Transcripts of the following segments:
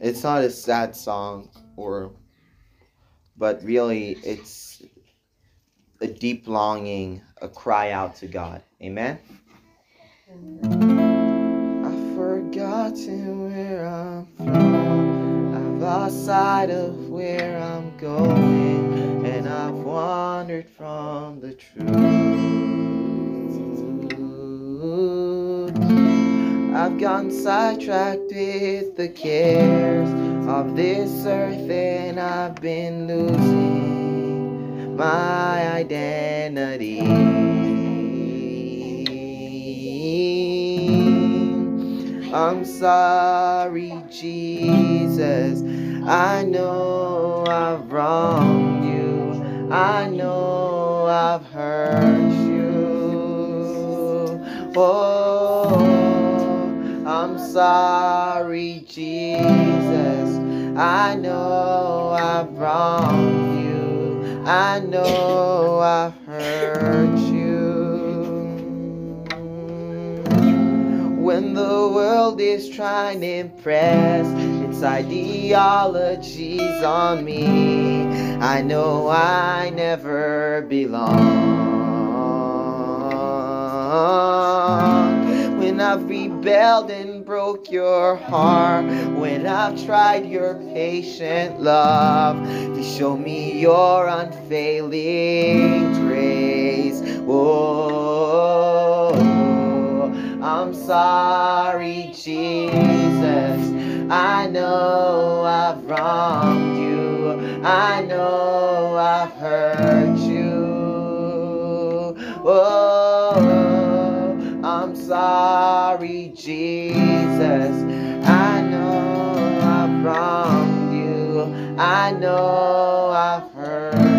it's not a sad song or but really it's a deep longing, a cry out to God. Amen. I've forgotten where I'm from. I've lost sight of where I'm going, and I've wandered from the truth. I've gotten sidetracked with the cares of this earth, and I've been losing my identity. I'm sorry, Jesus. I know I've wronged you. I know I've hurt you. Oh, sorry, Jesus. I know I've wronged you. I know I've hurt you. When the world is trying to impress its ideologies on me, I know I never belong. When I've rebelled and broke your heart, when I've tried your patient love to show me your unfailing grace. Oh, I'm sorry, Jesus. I know I've wronged you. I know I've hurt Jesus. I know I've wronged you. I know I've hurt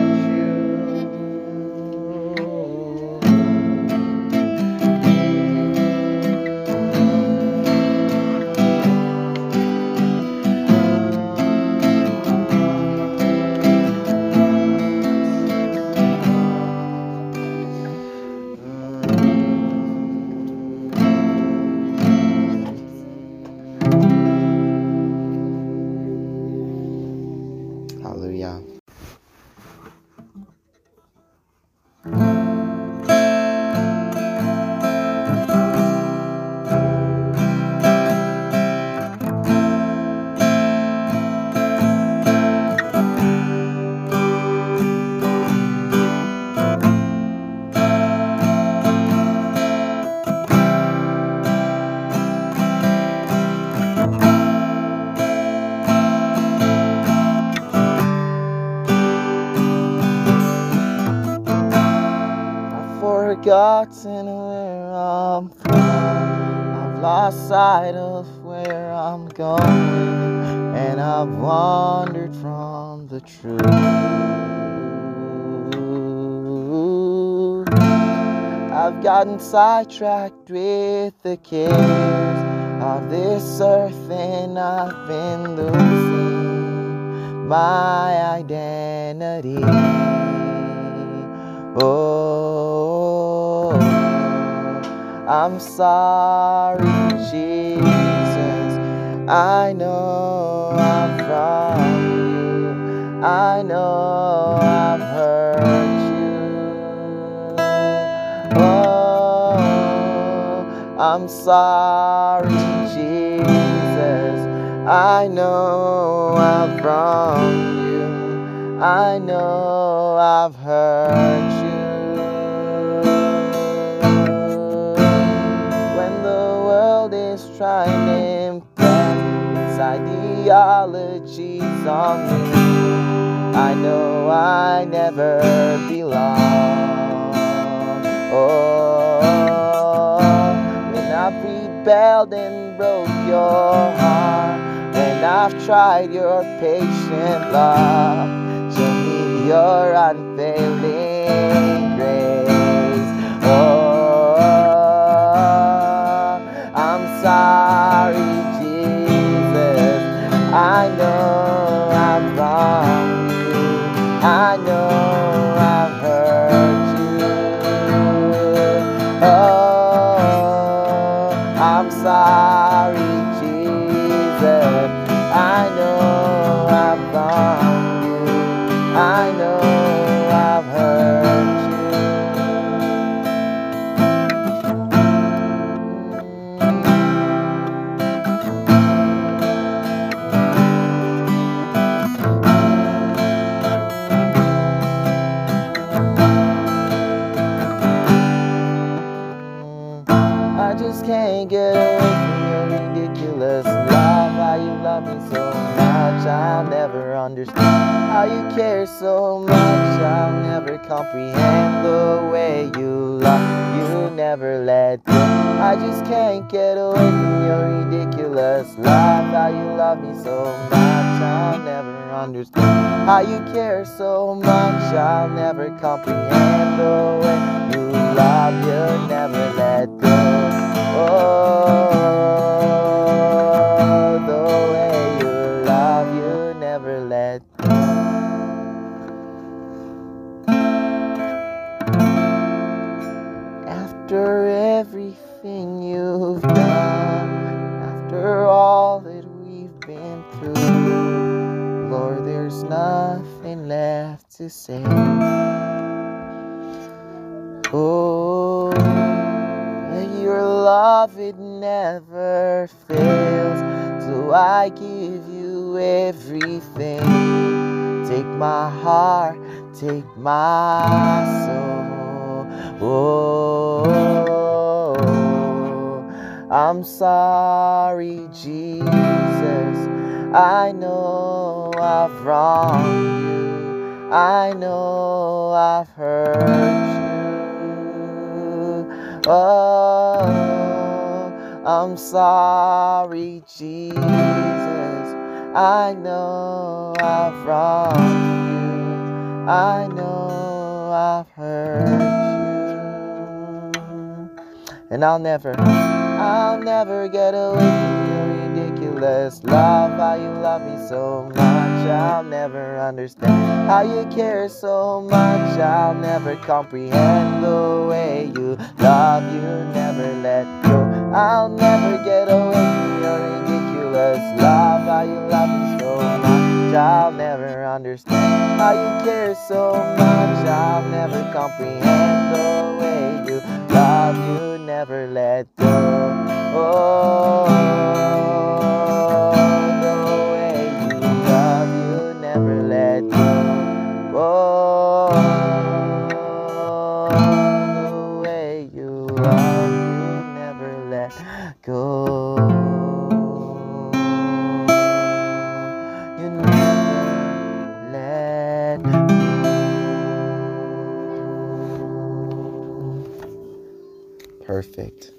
forgotten where I'm from. I've lost sight of where I'm going, and I've wandered from the truth. I've gotten sidetracked with the cares of this earth, and I've been losing my identity. Oh, I'm sorry, Jesus. I know I've wronged you. I know I've hurt you. Oh, I'm sorry, Jesus. I know I've wronged you. I know I've hurt you. Ideologies on me, I know I never belong. Oh, when I've rebelled and broke your heart, when I've tried your patient love, show me your just can't get away from your ridiculous love. How you love me so much, I'll never understand. How you care so much, I'll never comprehend the way you love. You never let go. I just can't get away from your ridiculous love. How you love me so much, I'll never understand. How you care so much, I'll never comprehend the way you love. You never. Everything you've done, after all that we've been through, Lord, there's nothing left to say. Oh, your love, it never fails. So I give you everything. Take my heart, take my soul. Oh, I'm sorry, Jesus. I know I've wronged you. I know I've hurt you. Oh, I'm sorry, Jesus. I know I've wronged you. I know I've hurt you. And I'll never, I'll never get away from your ridiculous love. How you love me so much. I'll never understand how you care so much. I'll never comprehend the way you love. You never let go. I'll never get away from your ridiculous love. How you love me so much. I'll never understand how you care so much. I'll never comprehend the way you love. You never let go. Oh, Perfect.